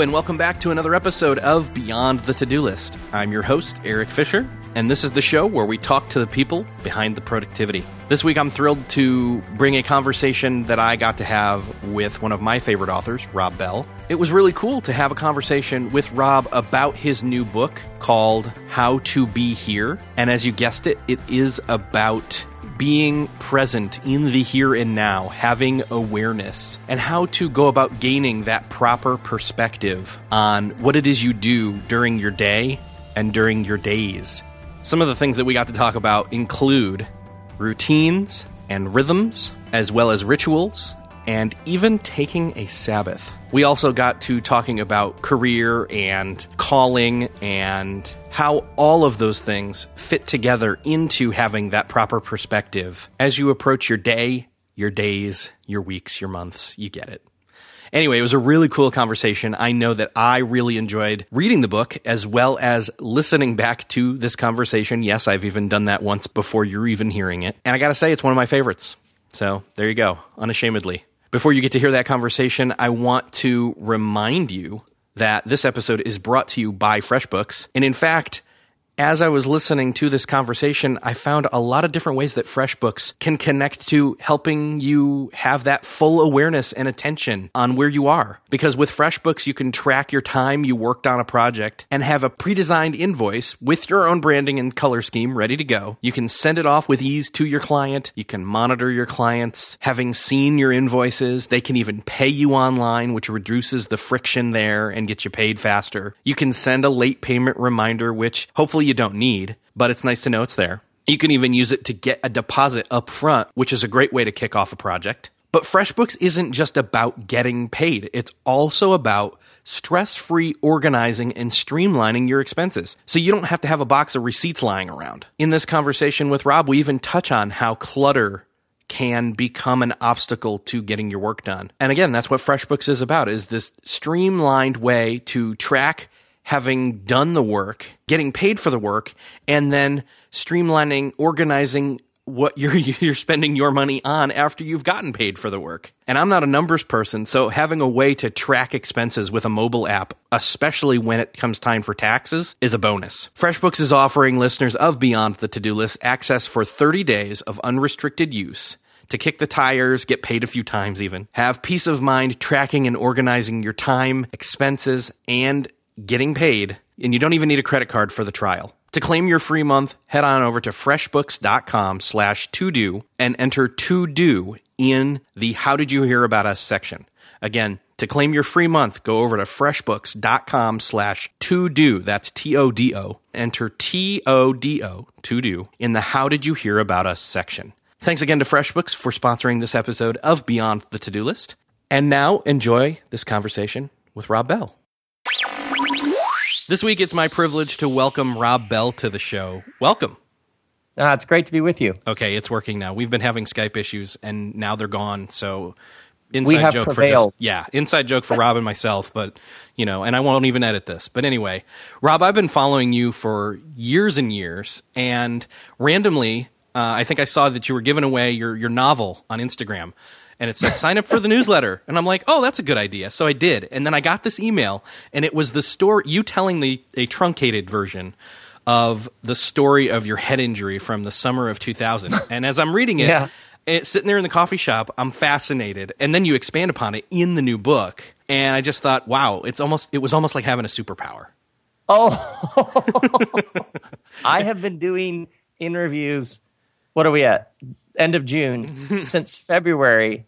And welcome back to another episode of Beyond the To Do List. I'm your host, Erik Fisher, and this is the show where we talk to the people behind the productivity. This week, I'm thrilled to bring a conversation that I got to have with one of my favorite authors, Rob Bell. It was really cool to have a conversation with Rob about his new book called How to Be Here. And as you guessed it, it is about being present in the here and now, having awareness, and how to go about gaining that proper perspective on what it is you do during your day and during your days. Some of the things that we got to talk about include routines and rhythms, as well as rituals, and even taking a Sabbath. We also got to talking about career and calling and how all of those things fit together into having that proper perspective as you approach your day, your days, your weeks, your months. You get it. Anyway, it was a really cool conversation. I know that I really enjoyed reading the book as well as listening back to this conversation. Yes, I've even done that once before you're even hearing it. And I gotta say, it's one of my favorites. So there you go, unashamedly. Before you get to hear that conversation, I want to remind you that this episode is brought to you by FreshBooks. And in fact, as I was listening to this conversation, I found a lot of different ways that FreshBooks can connect to helping you have that full awareness and attention on where you are. Because with FreshBooks, you can track your time you worked on a project and have a pre-designed invoice with your own branding and color scheme ready to go. You can send it off with ease to your client. You can monitor your clients. Having seen your invoices, they can even pay you online, which reduces the friction there and gets you paid faster. You can send a late payment reminder, which hopefully you don't need, but it's nice to know it's there. You can even use it to get a deposit up front, which is a great way to kick off a project. But FreshBooks isn't just about getting paid. It's also about stress-free organizing and streamlining your expenses. So you don't have to have a box of receipts lying around. In this conversation with Rob, we even touch on how clutter can become an obstacle to getting your work done. And again, that's what FreshBooks is about is this streamlined way to track having done the work, getting paid for the work, and then streamlining, organizing what you're you're spending your money on after you've gotten paid for the work. And I'm not a numbers person, so having a way to track expenses with a mobile app, especially when it comes time for taxes, is a bonus. FreshBooks is offering listeners of Beyond the To-Do List access for 30 days of unrestricted use to kick the tires, get paid a few times even. Have peace of mind tracking and organizing your time, expenses, and getting paid, and you don't even need a credit card for the trial. To claim your free month, head on over to freshbooks.com slash to do and enter to do in the How Did You Hear About Us section. Again, to claim your free month, go over to freshbooks.com slash to do. That's T O D O. Enter T O D O, to do, in the How Did You Hear About Us section. Thanks again to FreshBooks for sponsoring this episode of Beyond the To Do List. And now enjoy this conversation with Rob Bell. This week, it's my privilege to welcome Rob Bell to the show. Welcome. Uh, it's great to be with you. Okay, it's working now. We've been having Skype issues, and now they're gone. So, inside joke prevailed. for just yeah, inside joke for Rob and myself. But you know, and I won't even edit this. But anyway, Rob, I've been following you for years and years, and randomly, uh, I think I saw that you were giving away your your novel on Instagram. And it said sign up for the newsletter, and I'm like, oh, that's a good idea. So I did, and then I got this email, and it was the story you telling the a truncated version of the story of your head injury from the summer of 2000. And as I'm reading it, Yeah. it, sitting there in the coffee shop, I'm fascinated. And then you expand upon it in the new book, and I just thought, wow, it's almost it was almost like having a superpower. Oh, I have been doing interviews. What are we at? End of June since February,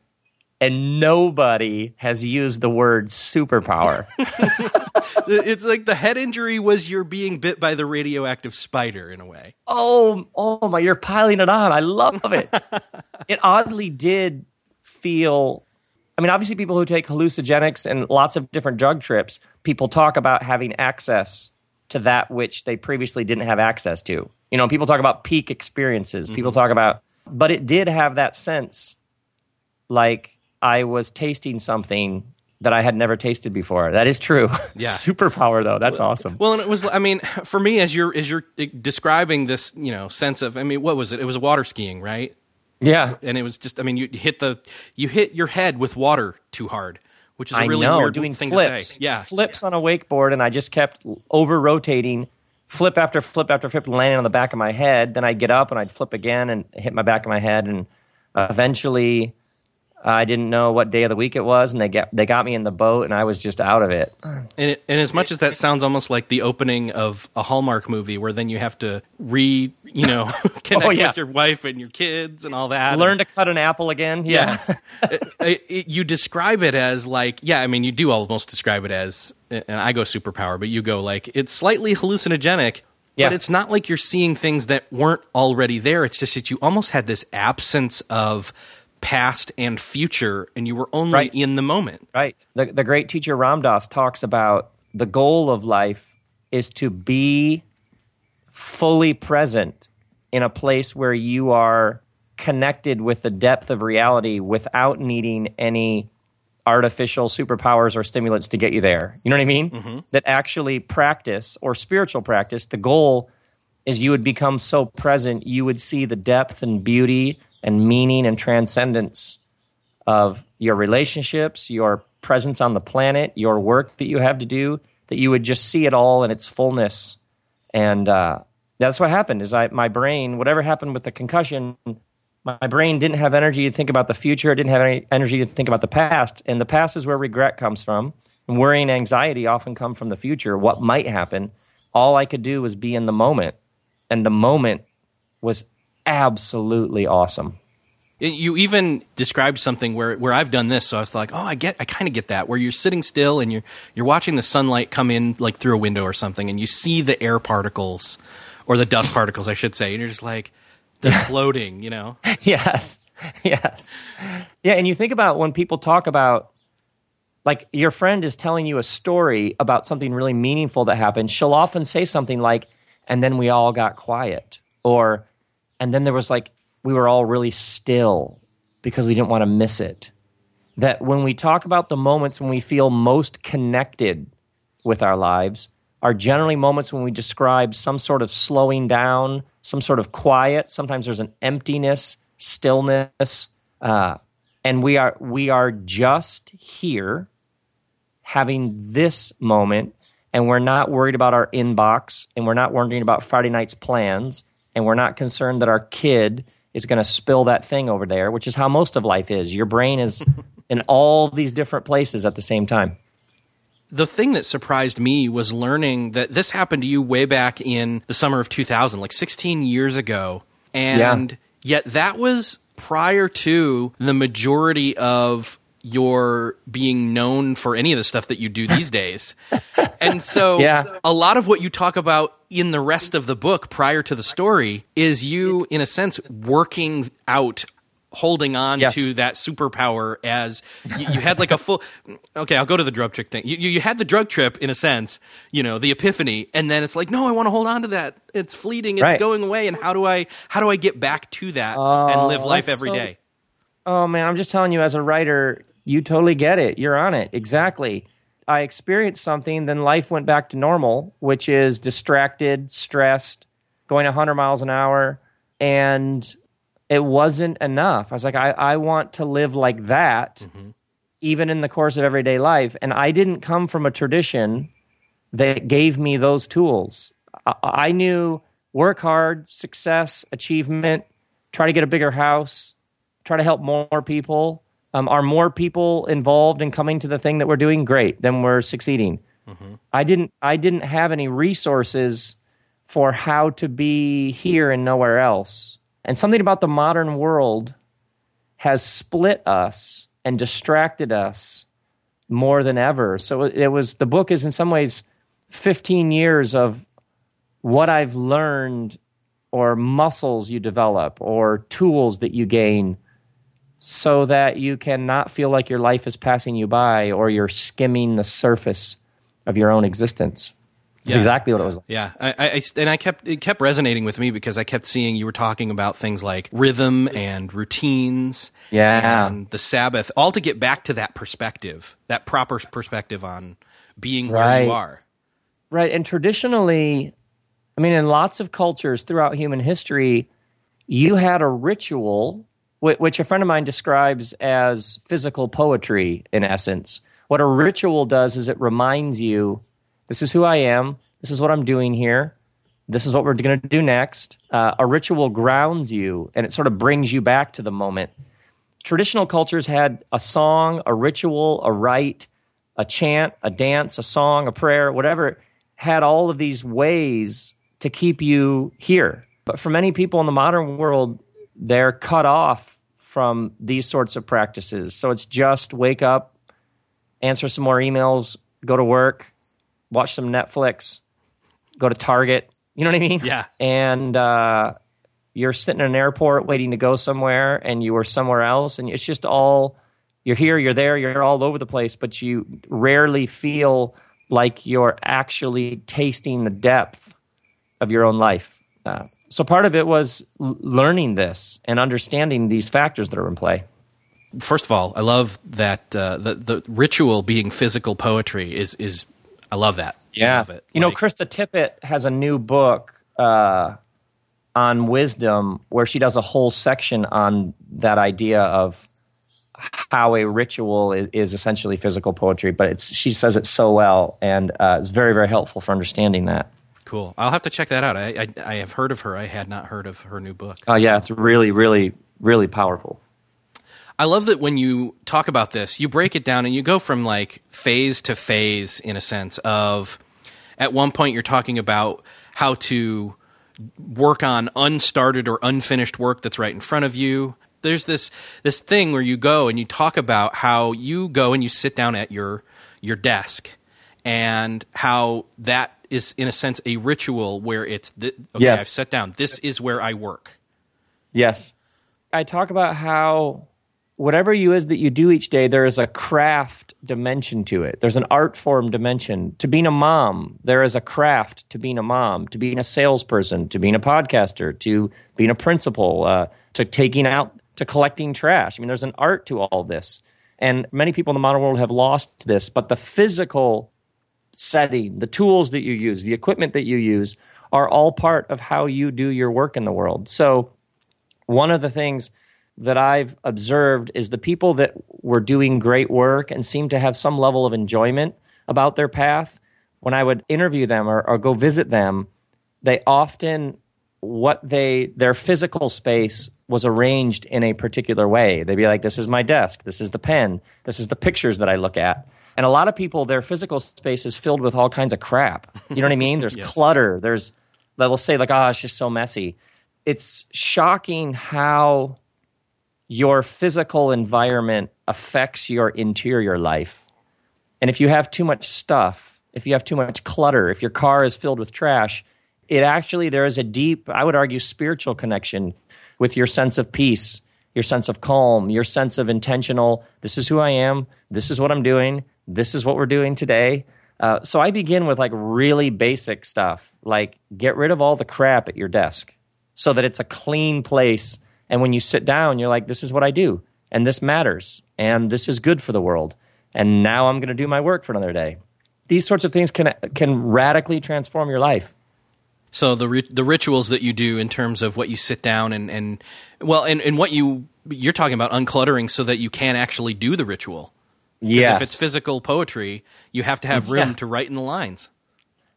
and nobody has used the word superpower. it's like the head injury was your being bit by the radioactive spider in a way. oh, oh my! You're piling it on. I love it. it oddly did feel. I mean, obviously, people who take hallucinogenics and lots of different drug trips, people talk about having access to that which they previously didn't have access to. You know, people talk about peak experiences. People mm-hmm. talk about, but it did have that sense like I was tasting something that I had never tasted before. That is true. Yeah. Superpower though. That's awesome. Well, and it was. I mean, for me, as you're as you're describing this, you know, sense of. I mean, what was it? It was water skiing, right? Yeah. And it was just. I mean, you hit the you hit your head with water too hard which is a I really know, weird doing thing flips, to say. Yeah, flips on a wakeboard, and I just kept over rotating, flip after flip after flip, landing on the back of my head. Then I'd get up and I'd flip again and hit my back of my head, and eventually, I didn't know what day of the week it was, and they get they got me in the boat, and I was just out of it. And, it, and as much as that sounds almost like the opening of a Hallmark movie, where then you have to re, you know, connect Oh, yeah. with your wife and your kids and all that. Learn to cut an apple again. Yeah. Yes. It- it- it- you describe it as like, yeah, I mean, you do almost describe it as, and I go superpower, but you go like, it's slightly hallucinogenic, Yeah. but it's not like you're seeing things that weren't already there. It's just that you almost had this absence of past and future, and you were only Right. in the moment. Right. The, the great teacher Ram Dass talks about the goal of life is to be fully present in a place where you are connected with the depth of reality without needing any artificial superpowers or stimulants to get you there. You know what I mean? Mm-hmm. That actually practice or spiritual practice, the goal is you would become so present, you would see the depth and beauty and meaning and transcendence of your relationships, your presence on the planet, your work that you have to do, that you would just see it all in its fullness. And uh, that's what happened. Is I my brain, whatever happened with the concussion, my brain didn't have energy to think about the future. It didn't have any energy to think about the past. And the past is where regret comes from. And worry and anxiety often come from the future, what might happen. All I could do was be in the moment. And the moment was absolutely awesome. You even described something where, where I've done this, so I was like, oh, I get, I kind of get that. Where you're sitting still and you're you're watching the sunlight come in like through a window or something, and you see the air particles or the dust particles, I should say, and you're just like, they're floating, you know. yes yes yeah and you think about when people talk about like your friend is telling you a story about something really meaningful that happened she'll often say something like and then we all got quiet or and then there was like we were all really still because we didn't want to miss it that when we talk about the moments when we feel most connected with our lives are generally moments when we describe some sort of slowing down, some sort of quiet. Sometimes there's an emptiness, stillness, uh, and we are we are just here having this moment, and we're not worried about our inbox, and we're not worrying about Friday night's plans, and we're not concerned that our kid is going to spill that thing over there, which is how most of life is. Your brain is in all these different places at the same time. the thing that surprised me was learning that this happened to you way back in the summer of 2000, like 16 years ago. And yet that was prior to the majority of your being known for any of the stuff that you do these days. And so Yeah. a lot of what you talk about in the rest of the book prior to the story is you, in a sense, working out holding on Yes. to that superpower as you, you had like a full okay i'll go to the drug trip thing you, you had the drug trip in a sense you know the epiphany and then it's like no i want to hold on to that it's fleeting it's Right. going away and how do i how do i get back to that and live oh, life that's every so- day Oh man, I'm just telling you as a writer, you totally get it. You're on it. Exactly. I experienced something, then life went back to normal, which is distracted, stressed, going 100 miles an hour, and it wasn't enough. I was like, I, I want to live like that, mm-hmm. even in the course of everyday life. And I didn't come from a tradition that gave me those tools. I, I knew work hard, success, achievement, try to get a bigger house, try to help more people. Um, are more people involved in coming to the thing that we're doing? Great, then we're succeeding. I didn't. I didn't have any resources for how to be here and nowhere else. And something about the modern world has split us and distracted us more than ever. So it was the book is in some ways 15 years of what I've learned or muscles you develop or tools that you gain so that you can not feel like your life is passing you by or you're skimming the surface of your own existence. That's Yeah. exactly what it was like. Yeah, I, I- and I kept it kept resonating with me because I kept seeing you were talking about things like rhythm and routines, Yeah. and the Sabbath, all to get back to that perspective, that proper perspective on being where Right. you are. Right. And traditionally, I mean, in lots of cultures throughout human history, you had a ritual, which a friend of mine describes as physical poetry, in essence, What a ritual does is it reminds you this is who I am, this is what I'm doing here, this is what we're going to do next. Uh, a ritual grounds you and it sort of brings you back to the moment. Traditional cultures had a song, a ritual, a rite, a chant, a dance, a song, a prayer, whatever, had all of these ways to keep you here. But for many people in the modern world, they're cut off from these sorts of practices. So it's just wake up, answer some more emails, go to work, watch some Netflix, go to Target. You know what I mean? Yeah. And uh, you're sitting in an airport waiting to go somewhere, and you were somewhere else, and it's just all you're here, you're there, you're all over the place, but you rarely feel like you're actually tasting the depth of your own life. Uh, so part of it was learning this and understanding these factors that are in play. First of all, I love that uh, the the ritual being physical poetry is is I love that. Yeah, I love it. you know, Krista Tippett has a new book uh, on wisdom where she does a whole section on that idea of how a ritual is, is essentially physical poetry. But it's she says it so well, and uh, it's very very helpful for understanding that. Cool. I'll have to check that out. I, I I have heard of her. I had not heard of her new book. Oh yeah, it's really really really powerful. I love that when you talk about this, you break it down and you go from like phase to phase in a sense of at one point you're talking about how to work on unstarted or unfinished work that's right in front of you. There's this this thing where you go and you talk about how you go and you sit down at your your desk and how that is in a sense a ritual where it's th- okay Yes. I've sat down this is where I work. Yes. I talk about how whatever you is that you do each day, there is a craft dimension to it. There's an art form dimension. To being a mom, there is a craft to being a mom, to being a salesperson, to being a podcaster, to being a principal, uh, to taking out, to collecting trash. I mean, there's an art to all this. And many people in the modern world have lost this, but the physical setting, the tools that you use, the equipment that you use are all part of how you do your work in the world. So, one of the things that I've observed is the people that were doing great work and seem to have some level of enjoyment about their path. When I would interview them or, or go visit them, they often what they their physical space was arranged in a particular way. They'd be like, "This is my desk. This is the pen. This is the pictures that I look at." And a lot of people, their physical space is filled with all kinds of crap. You know what I mean? There's clutter. There's they'll say like, "Oh, it's just so messy." It's shocking how your physical environment affects your interior life. And if you have too much stuff, if you have too much clutter, if your car is filled with trash, it actually, there is a deep, I would argue, spiritual connection with your sense of peace, your sense of calm, your sense of intentional, this is who I am, this is what I'm doing, this is what we're doing today. Uh, so I begin with like really basic stuff, like get rid of all the crap at your desk so that it's a clean place. And when you sit down, you're like, this is what I do, and this matters, and this is good for the world. And now I'm going to do my work for another day. These sorts of things can can radically transform your life. So the ri- the rituals that you do in terms of what you sit down and and well and, and what you you're talking about uncluttering so that you can actually do the ritual. Yeah. If it's physical poetry, you have to have room Yeah. to write in the lines.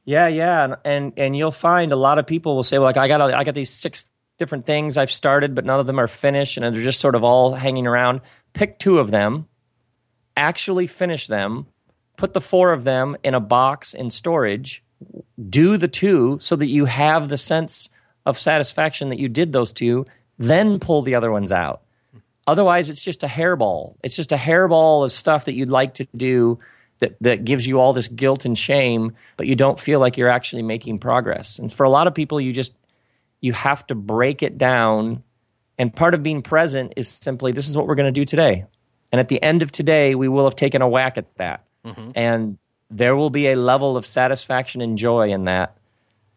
Yeah, yeah, and, and and you'll find a lot of people will say, "Well, like I got a, I got these six different things I've started, but none of them are finished, and they're just sort of all hanging around." Pick two of them, actually finish them, put the four of them in a box in storage, do the two so that you have the sense of satisfaction that you did those two, then pull the other ones out. Otherwise, it's just a hairball. It's just a hairball of stuff that you'd like to do that, that gives you all this guilt and shame, but you don't feel like you're actually making progress. And for a lot of people, you just you have to break it down. And part of being present is simply this is what we're going to do today. And at the end of today, we will have taken a whack at that. Mm-hmm. And there will be a level of satisfaction and joy in that.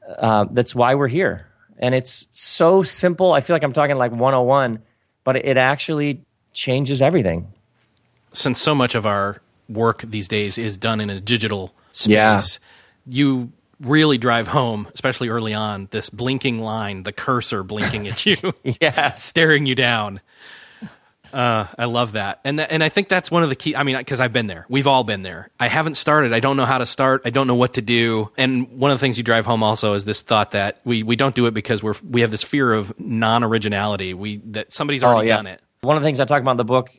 Uh, that's why we're here. And it's so simple. I feel like I'm talking like 101, but it actually changes everything. Since so much of our work these days is done in a digital space, Yeah. you really drive home, especially early on, this blinking line, the cursor blinking at you, Yes. staring you down. Uh, I love that, and th- and I think that's one of the key. I mean, because I've been there, we've all been there. I haven't started. I don't know how to start. I don't know what to do. And one of the things you drive home also is this thought that we we don't do it because we're we have this fear of non originality. We that somebody's already oh, yeah. done it. One of the things I talk about in the book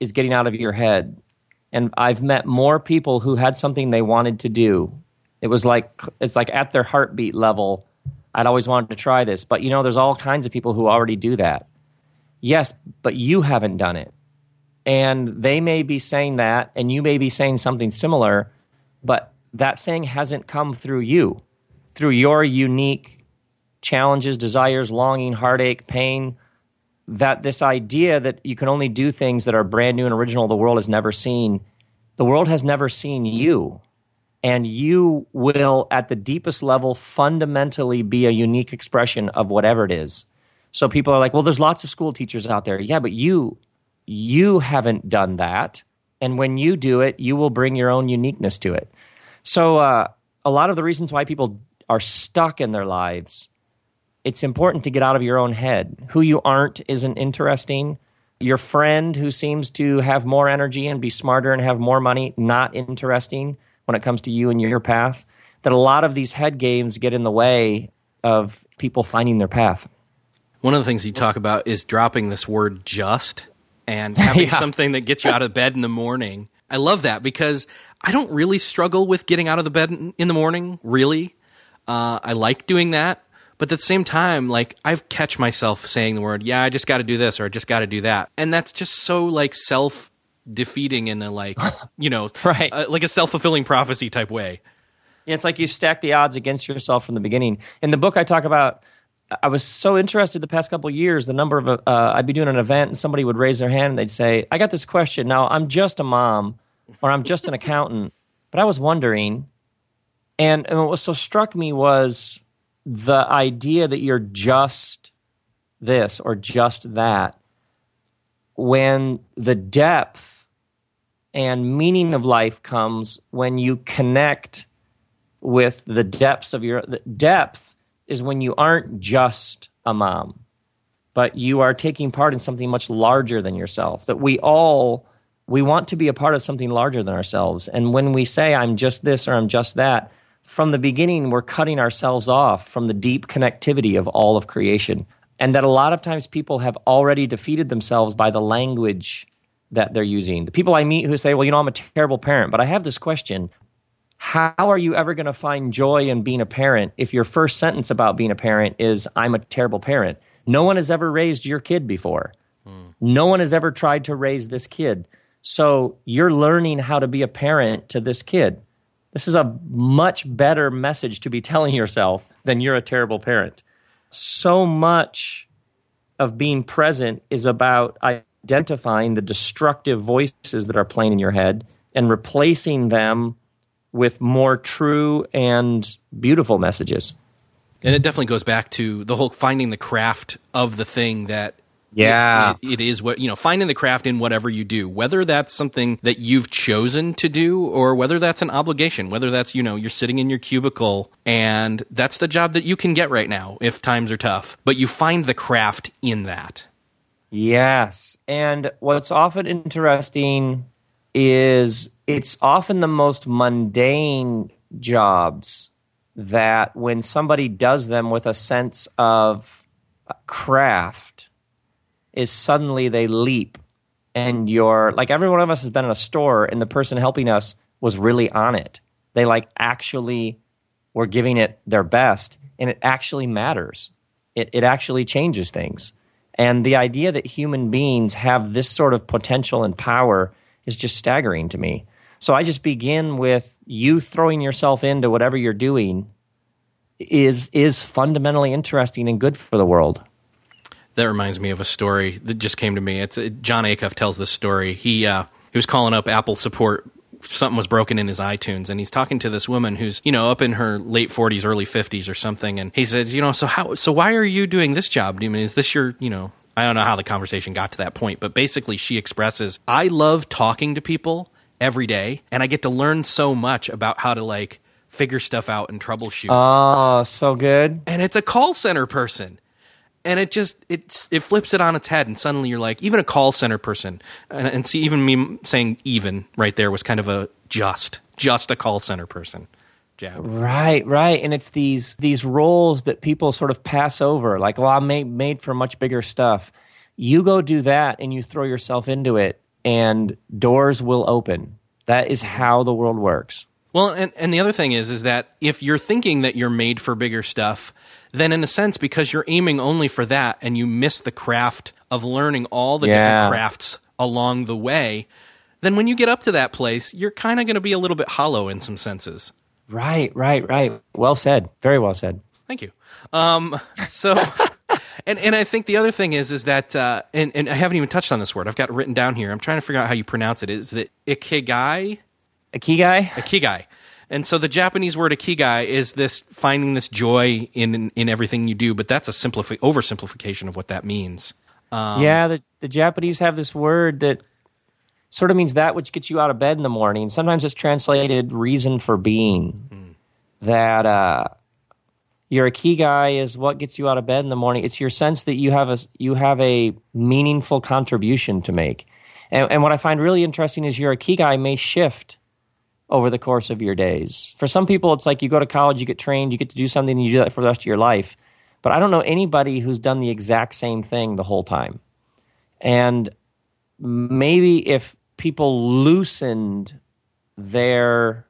is getting out of your head. And I've met more people who had something they wanted to do. It was like it's like at their heartbeat level. I'd always wanted to try this, but you know, there's all kinds of people who already do that. Yes, but you haven't done it. And they may be saying that, and you may be saying something similar, but that thing hasn't come through you, through your unique challenges, desires, longing, heartache, pain. That this idea that you can only do things that are brand new and original, the world has never seen. The world has never seen you. And you will, at the deepest level, fundamentally be a unique expression of whatever it is. So people are like, well, there's lots of school teachers out there. Yeah, but you, you haven't done that. And when you do it, you will bring your own uniqueness to it. So uh, a lot of the reasons why people are stuck in their lives, it's important to get out of your own head. Who you aren't isn't interesting. Your friend who seems to have more energy and be smarter and have more money, not interesting when it comes to you and your path. That a lot of these head games get in the way of people finding their path. One of the things you talk about is dropping this word just and having yeah. something that gets you out of bed in the morning. I love that because I don't really struggle with getting out of the bed in the morning, really. Uh, I like doing that. But at the same time, like I've catch myself saying the word, yeah, I just got to do this or I just got to do that. And that's just so like self defeating in a like, you know, right. Uh, like a self fulfilling prophecy type way. Yeah, it's like you stack the odds against yourself from the beginning. In the book, I talk about I was so interested the past couple years. The number of uh, I'd be doing an event and somebody would raise their hand and they'd say, "I got this question. Now I'm just a mom, or I'm just an accountant, but I was wondering." And, and what so struck me was the idea that you're just this or just that. When the depth and meaning of life comes when you connect with the depths of your depth is when you aren't just a mom, but you are taking part in something much larger than yourself. That we all we want to be a part of something larger than ourselves. And when we say I'm just this or I'm just that, from the beginning we're cutting ourselves off from the deep connectivity of all of creation. And that a lot of times people have already defeated themselves by the language that they're using. The people I meet who say, well, you know, I'm a terrible parent, but I have this question how are you ever going to find joy in being a parent if your first sentence about being a parent is, I'm a terrible parent? No one has ever raised your kid before. Mm. No one has ever tried to raise this kid. So you're learning how to be a parent to this kid. This is a much better message to be telling yourself than you're a terrible parent. So much of being present is about identifying the destructive voices that are playing in your head and replacing them with more true and beautiful messages. And it definitely goes back to the whole finding the craft of the thing that yeah. It, it, it is what, you know, finding the craft in whatever you do, whether that's something that you've chosen to do or whether that's an obligation, whether that's, you know, you're sitting in your cubicle and that's the job that you can get right now if times are tough, but you find the craft in that. Yes. And what's often interesting is it's often the most mundane jobs that when somebody does them with a sense of craft is suddenly they leap and you're like every one of us has been in a store and the person helping us was really on it. They like actually were giving it their best and it actually matters. It, it actually changes things. And the idea that human beings have this sort of potential and power is just staggering to me. So I just begin with you throwing yourself into whatever you're doing is is fundamentally interesting and good for the world. That reminds me of a story that just came to me. It's uh, Jon Acuff tells this story. He uh, he was calling up Apple support. Something was broken in his iTunes, and he's talking to this woman who's you know up in her late forties, early fifties, or something. And he says, you know, so how, so why are you doing this job? I mean, is this your, you know, I don't know how the conversation got to that point, but basically she expresses, I love talking to people every day and I get to learn so much about how to like figure stuff out and troubleshoot. Oh, so good. And it's a call center person. and it just it's it flips it on its head and suddenly you're like even a call center person and, and see even me saying even right there was kind of a just just a call center person jab Right, right. And it's these these roles that people sort of pass over. Like, well, I'm made made for much bigger stuff. You go do that and you throw yourself into it and doors will open. That is how the world works. well and, and the other thing is is that if you're thinking that you're made for bigger stuff then in a sense because you're aiming only for that and you miss the craft of learning all the Yeah. different crafts along the way then when you get up to that place you're kind of going to be a little bit hollow in some senses Right, right, right. Well said. Very well said. Thank you. Um, so, and and I think the other thing is is that, uh, and and I haven't even touched on this word. I've got it written down here. I'm trying to figure out how you pronounce it. Is that ikigai? Ikigai? Ikigai. And so the Japanese word ikigai is this finding this joy in in everything you do, but that's a simplifi- oversimplification of what that means. yeah, the, the Japanese have this word that sort of means that which gets you out of bed in the morning. Sometimes it's translated reason for being. That uh, your ikigai is what gets you out of bed in the morning. It's your sense that you have a you have a meaningful contribution to make. And, and what I find really interesting is your ikigai may shift over the course of your days. For some people, it's like you go to college, you get trained, you get to do something, and you do that for the rest of your life. But I don't know anybody who's done the exact same thing the whole time. And maybe if people loosened their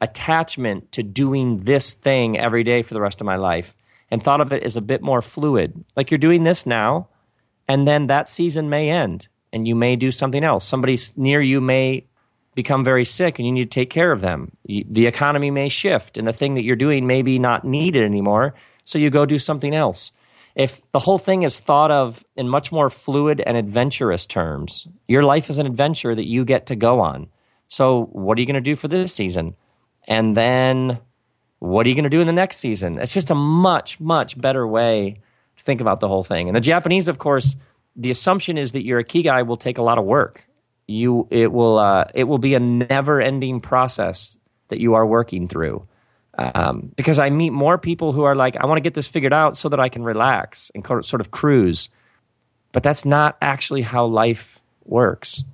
attachment to doing this thing every day for the rest of my life and thought of it as a bit more fluid, like you're doing this now, and then that season may end and you may do something else. Somebody near you may become very sick and you need to take care of them. The economy may shift and the thing that you're doing may be not needed anymore, so you go do something else. If the whole thing is thought of in much more fluid and adventurous terms, your life is an adventure that you get to go on. So, what are you going to do for this season? And then, what are you going to do in the next season? It's just a much, much better way to think about the whole thing. And the Japanese, of course, the assumption is that your ikigai will take a lot of work. You, it will, uh, it will be a never-ending process that you are working through. Um, because I meet more people who are like, I want to get this figured out so that I can relax and co- sort of cruise. But that's not actually how life works.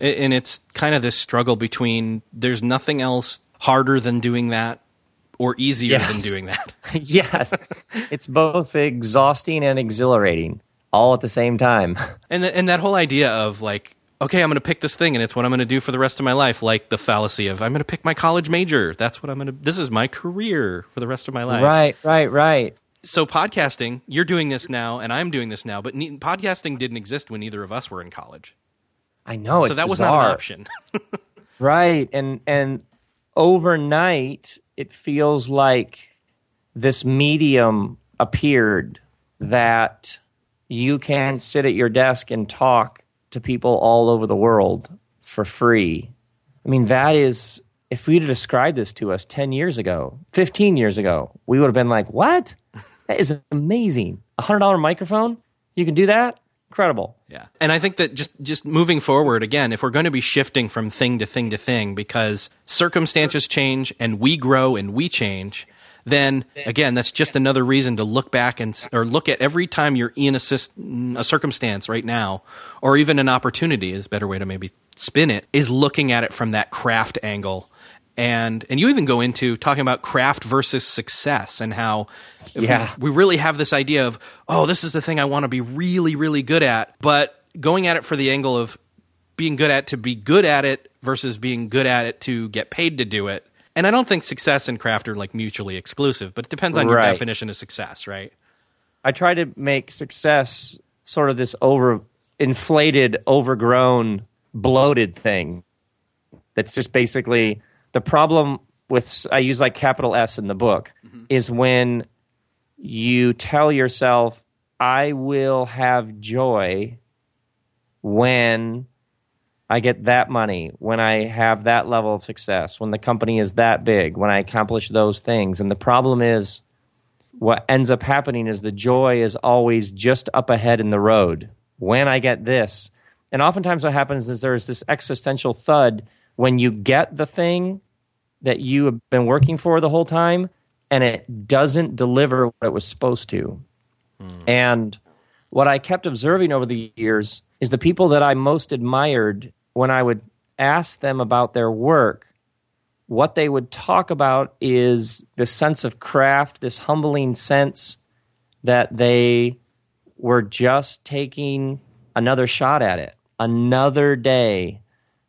And it's kind of this struggle between there's nothing else harder than doing that or easier Yes. than doing that. yes, it's both exhausting and exhilarating all at the same time. And th- and that whole idea of like, okay, I'm going to pick this thing, and it's what I'm going to do for the rest of my life. Like the fallacy of I'm going to pick my college major. That's what I'm going to. This is my career for the rest of my life. right, right, right. So podcasting, you're doing this now, and I'm doing this now. But ne- podcasting didn't exist when either of us were in college, I know it's so that was not an option. Right. And and overnight it feels like this medium appeared that you can sit at your desk and talk to people all over the world for free. I mean, that is if we'd have described this to us 10 years ago, 15 years ago, we would have been like, "What? That is amazing. A $100 microphone? You can do that? Incredible." Yeah. And I think that just just moving forward again, if we're going to be shifting from thing to thing to thing because circumstances change and we grow and we change, then again, that's just another reason to look back and or look at every time you're in a, a circumstance right now or even an opportunity is a better way to maybe spin it is looking at it from that craft angle. And and you even go into talking about craft versus success and how if we- Yeah. we really have this idea of oh this is the thing i want to be really really good at but going at it for the angle of being good at to be good at it versus being good at it to get paid to do it and i don't think success and craft are like mutually exclusive but it depends on your Right. definition of success right I try to make success sort of this over inflated, overgrown, bloated thing. That's just basically the problem with I use like capital S in the book mm-hmm. is when you tell yourself I will have joy when I get that money, when I have that level of success, when the company is that big, when I accomplish those things. And the problem is what ends up happening is the joy is always just up ahead in the road when I get this. And oftentimes, what happens is there's this existential thud when you get the thing that you have been working for the whole time and it doesn't deliver what it was supposed to. Hmm. And what I kept observing over the years is the people that I most admired when I would ask them about their work, what they would talk about is this sense of craft, this humbling sense that they were just taking another shot at it, another day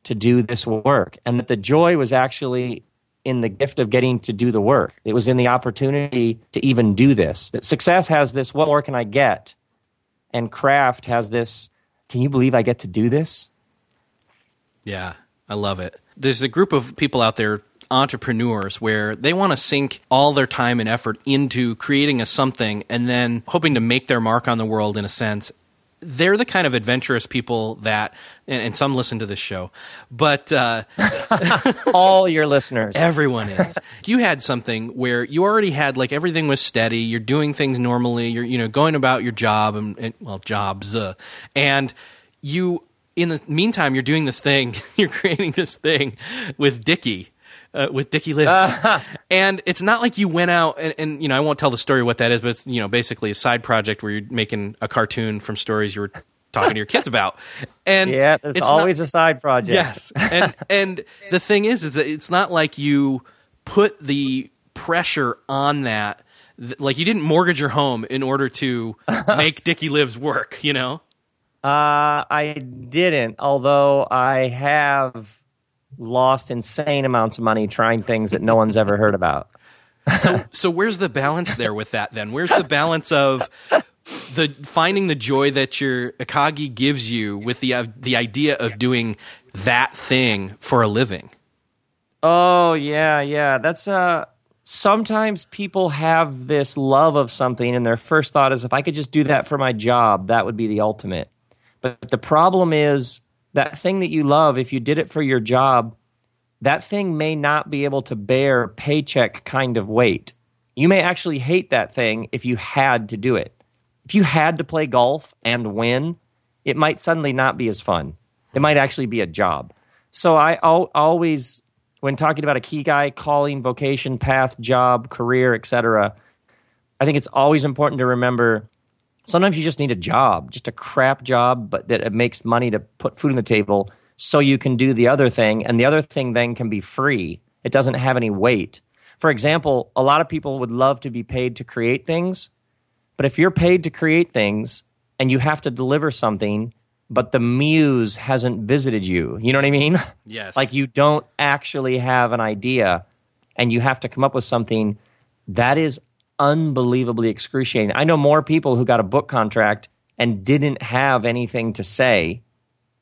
to do this work. And that the joy was actually in the gift of getting to do the work. It was in the opportunity to even do this. That success has this, what more can I get? And craft has this, can you believe I get to do this? Yeah, I love it. There's a group of people out there, entrepreneurs, where they want to sink all their time and effort into creating a something and then hoping to make their mark on the world in a sense. They're the kind of adventurous people that, and, and some listen to this show, but uh, All your listeners. everyone is. you had something where you already had like everything was steady. You're doing things normally. You're you know going about your job and, and well jobs, uh, and you in the meantime you're doing this thing. You're creating this thing with Dickie. Uh, with Dickie Lives, and it's not like you went out and, and you know I won't tell the story what that is, but it's you know basically a side project where you're making a cartoon from stories you were talking to your kids about, and yeah, there's it's not- always a side project. Yes, and and the thing is, is that it's not like you put the pressure on that. Like you didn't mortgage your home in order to make Dickie Lives work. You know. Uh, I didn't, although I have lost insane amounts of money trying things that no one's ever heard about. So so where's the balance there with that? Then where's the balance of the finding the joy that your ikigai gives you with the uh, the idea of doing that thing for a living? Oh yeah, yeah. That's uh sometimes people have this love of something and their first thought is if I could just do that for my job, that would be the ultimate. But the problem is that thing that you love, if you did it for your job, that thing may not be able to bear paycheck kind of weight. You may actually hate that thing if you had to do it. If you had to play golf and win, it might suddenly not be as fun. It might actually be a job. So I al- always, when talking about ikigai, calling, vocation, path, job, career, etc., I think it's always important to remember sometimes you just need a job, just a crap job, but that it makes money to put food on the table so you can do the other thing. And the other thing then can be free. It doesn't have any weight. For example, a lot of people would love to be paid to create things, but if you're paid to create things and you have to deliver something, but the muse hasn't visited you, you know what I mean? Yes. like you don't actually have an idea and you have to come up with something that is unbelievably excruciating. I know more people who got a book contract and didn't have anything to say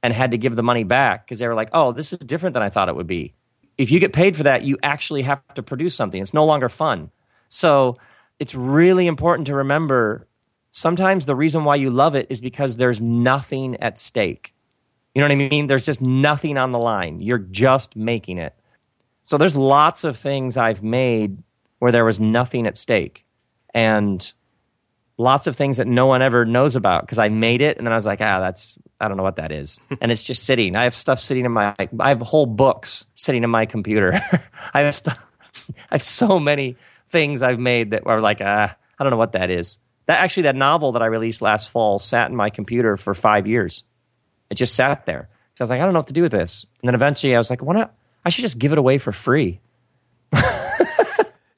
and had to give the money back because they were like, oh, this is different than I thought it would be. If you get paid for that, you actually have to produce something. It's no longer fun. So it's really important to remember sometimes the reason why you love it is because there's nothing at stake. You know what I mean? There's just nothing on the line. You're just making it. So there's lots of things I've made where there was nothing at stake. And lots of things that no one ever knows about because I made it and then I was like, ah, that's I don't know what that is. and it's just sitting. I have stuff sitting in my I have whole books sitting in my computer. I have stuff I have so many things I've made that are like, ah, I don't know what that is. That actually that novel that I released last fall sat in my computer for five years. It just sat there. So I was like, I don't know what to do with this. And then eventually I was like, why not? I should just give it away for free.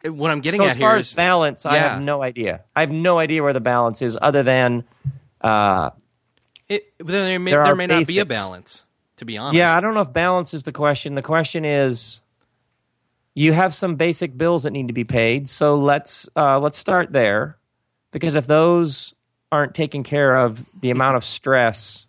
What I'm getting So at as far here as balance, I have no idea. I have no idea where the balance is, other than, uh, it, there may, There there may not be a balance. To be honest, yeah, I don't know if balance is the question. The question is, you have some basic bills that need to be paid. So let's uh, let's start there, because if those aren't taken care of, the amount of stress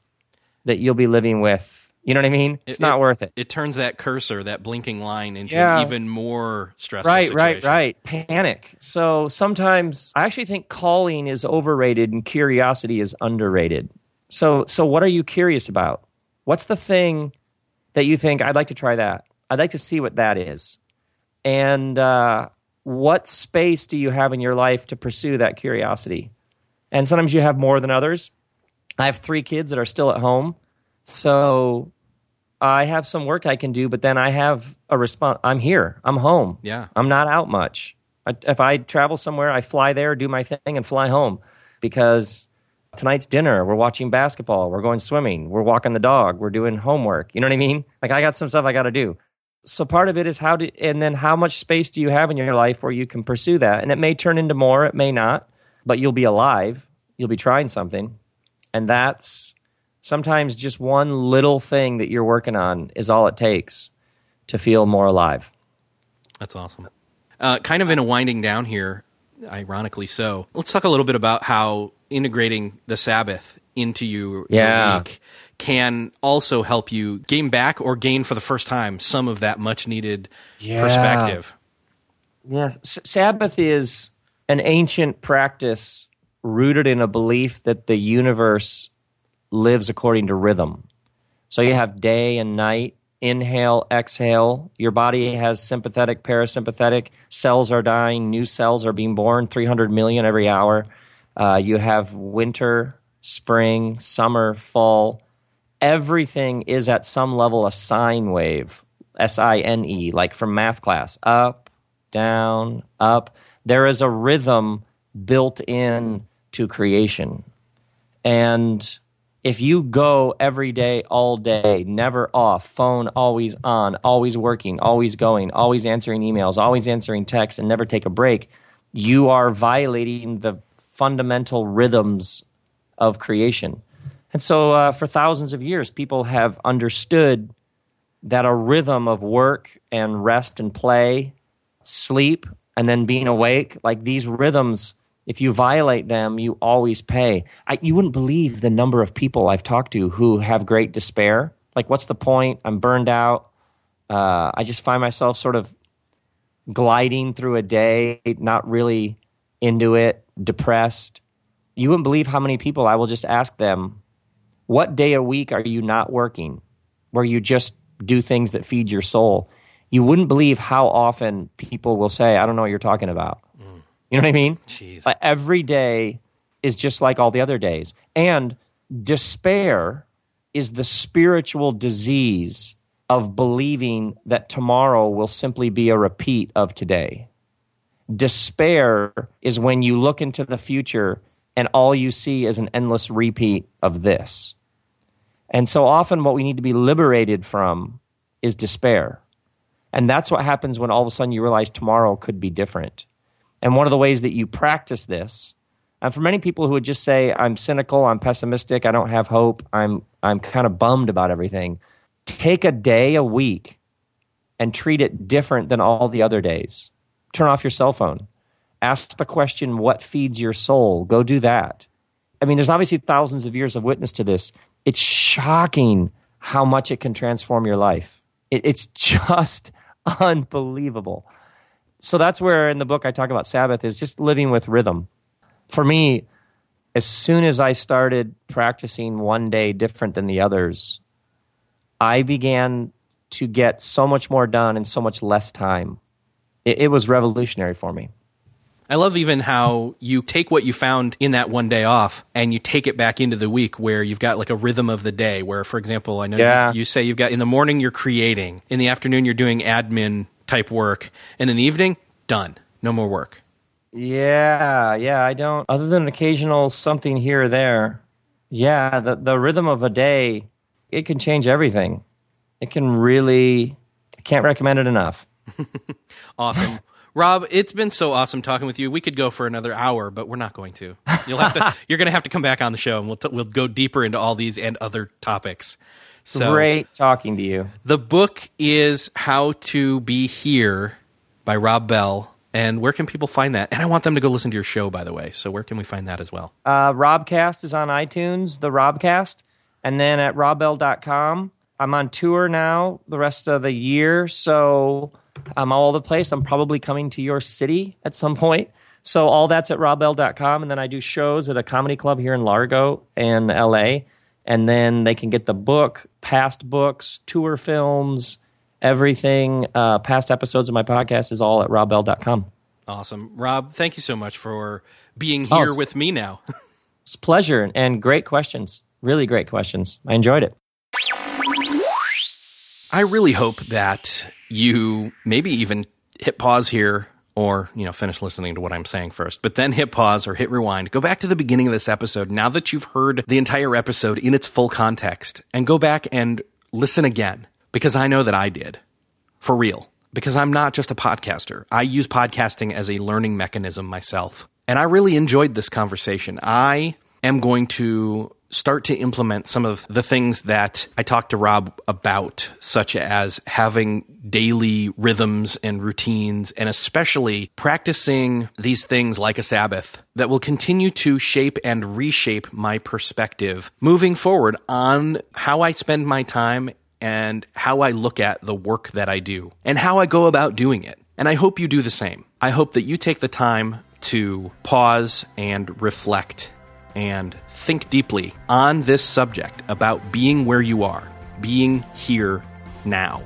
that you'll be living with, you know what I mean? It's It- not worth it. it turns that cursor, that blinking line, into Yeah. an even more stressful Right, right, right. Panic. So sometimes I actually think calling is overrated and curiosity is underrated. So so what are you curious about? What's the thing that you think I'd like to try that? I'd like to see what that is. And uh, what space do you have in your life to pursue that curiosity? And sometimes you have more than others. I have three kids that are still at home. So I have some work I can do, but then I have a response. I'm here. I'm home. Yeah. I'm not out much. I, if I travel somewhere, I fly there, do my thing, and fly home. because tonight's dinner, we're watching basketball, we're going swimming, we're walking the dog, we're doing homework. You know what I mean? Like I got some stuff I got to do. So part of it is how do, and then how much space do you have in your life where you can pursue that? And it may turn into more, it may not, but you'll be alive. You'll be trying something. And that's sometimes just one little thing that you're working on is all it takes to feel more alive. That's awesome. Uh, kind of in a winding down here, ironically so. Let's talk a little bit about how integrating the Sabbath into you, yeah. your week can also help you gain back or gain for the first time some of that much needed yeah. perspective. Yes. S- Sabbath is an ancient practice rooted in a belief that the universe lives according to rhythm. So you have day and night, inhale, exhale. Your body has sympathetic, parasympathetic. Cells are dying, new cells are being born, 300 million every hour. Uh, you have winter, spring, summer, fall everything is at some level a sine wave, S I N E, like from math class up, down, up. There is a rhythm built in to creation. And if you go every day, all day, never off, phone always on, always working, always going, always answering emails, always answering texts, and never take a break, you are violating the fundamental rhythms of creation. And so, uh, for thousands of years, people have understood that a rhythm of work and rest and play, sleep, and then being awake, like these rhythms, if you violate them, you always pay. I, you wouldn't believe the number of people I've talked to who have great despair. Like, what's the point? I'm burned out. Uh, I just find myself sort of gliding through a day, not really into it, depressed. You wouldn't believe how many people I will just ask them, what day a week are you not working where you just do things that feed your soul? You wouldn't believe how often people will say, I don't know what you're talking about. You know what I mean? Jeez. Every day is just like all the other days. And despair is the spiritual disease of believing that tomorrow will simply be a repeat of today. Despair is when you look into the future and all you see is an endless repeat of this. And so often, what we need to be liberated from is despair. And that's what happens when all of a sudden you realize tomorrow could be different. And one of the ways that you practice this, and for many people who would just say, I'm cynical, I'm pessimistic, I don't have hope, I'm, I'm kind of bummed about everything, take a day a week and treat it different than all the other days. Turn off your cell phone. Ask the question, what feeds your soul? Go do that. I mean, there's obviously thousands of years of witness to this it's shocking how much it can transform your life. It, it's just unbelievable. So that's where in the book I talk about Sabbath is just living with rhythm. For me, as soon as I started practicing one day different than the others, I began to get so much more done in so much less time. It, it was revolutionary for me. I love even how you take what you found in that one day off and you take it back into the week where you've got like a rhythm of the day where, for example, I know yeah. you, you say you've got in the morning you're creating, in the afternoon you're doing admin type work, and in the evening, done. No more work. Yeah, yeah, I don't, other than occasional something here or there. Yeah, the, the rhythm of a day, it can change everything. It can really, I can't recommend it enough. awesome. Rob, it's been so awesome talking with you. We could go for another hour, but we're not going to. You'll have to. you're going to have to come back on the show, and we'll t- we'll go deeper into all these and other topics. So, Great talking to you. The book is How to Be Here by Rob Bell. And where can people find that? And I want them to go listen to your show, by the way. So where can we find that as well? Uh, Robcast is on iTunes, the Robcast. And then at robbell.com. I'm on tour now the rest of the year. So I'm all over the place. I'm probably coming to your city at some point. So all that's at robbell.com. And then I do shows at a comedy club here in Largo and LA. And then they can get the book, past books, tour films, everything. Uh, past episodes of my podcast is all at robbell.com. Awesome. Rob, thank you so much for being here oh, with me now. it's a pleasure and great questions. Really great questions. I enjoyed it. I really hope that you maybe even hit pause here or, you know, finish listening to what I'm saying first, but then hit pause or hit rewind. Go back to the beginning of this episode now that you've heard the entire episode in its full context and go back and listen again because I know that I did. For real. Because I'm not just a podcaster. I use podcasting as a learning mechanism myself. And I really enjoyed this conversation. I am going to start to implement some of the things that I talked to Rob about, such as having daily rhythms and routines, and especially practicing these things like a Sabbath that will continue to shape and reshape my perspective moving forward on how I spend my time and how I look at the work that I do and how I go about doing it. And I hope you do the same. I hope that you take the time to pause and reflect and think deeply on this subject about being where you are, being here now.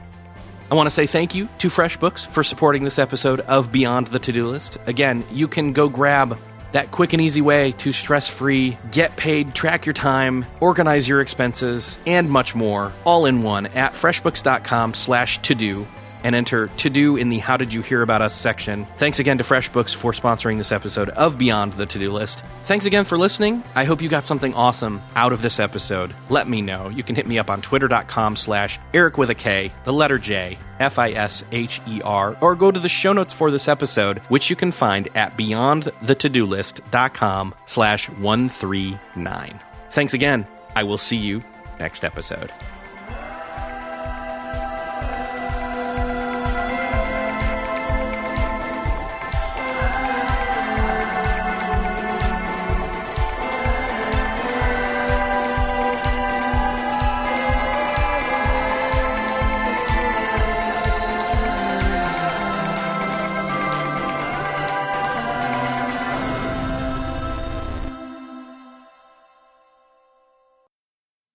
I want to say thank you to FreshBooks for supporting this episode of Beyond the To Do List. Again, you can go grab that quick and easy way to stress free, get paid, track your time, organize your expenses, and much more, all in one at freshbooks.com slash to do and enter to do in the How Did You Hear About Us section. Thanks again to FreshBooks for sponsoring this episode of Beyond the To Do List. Thanks again for listening. I hope you got something awesome out of this episode. Let me know. You can hit me up on twitter.com slash Erik with a K, the letter J, F I S H E R, or go to the show notes for this episode, which you can find at beyondthetodolist.com slash 139. Thanks again. I will see you next episode.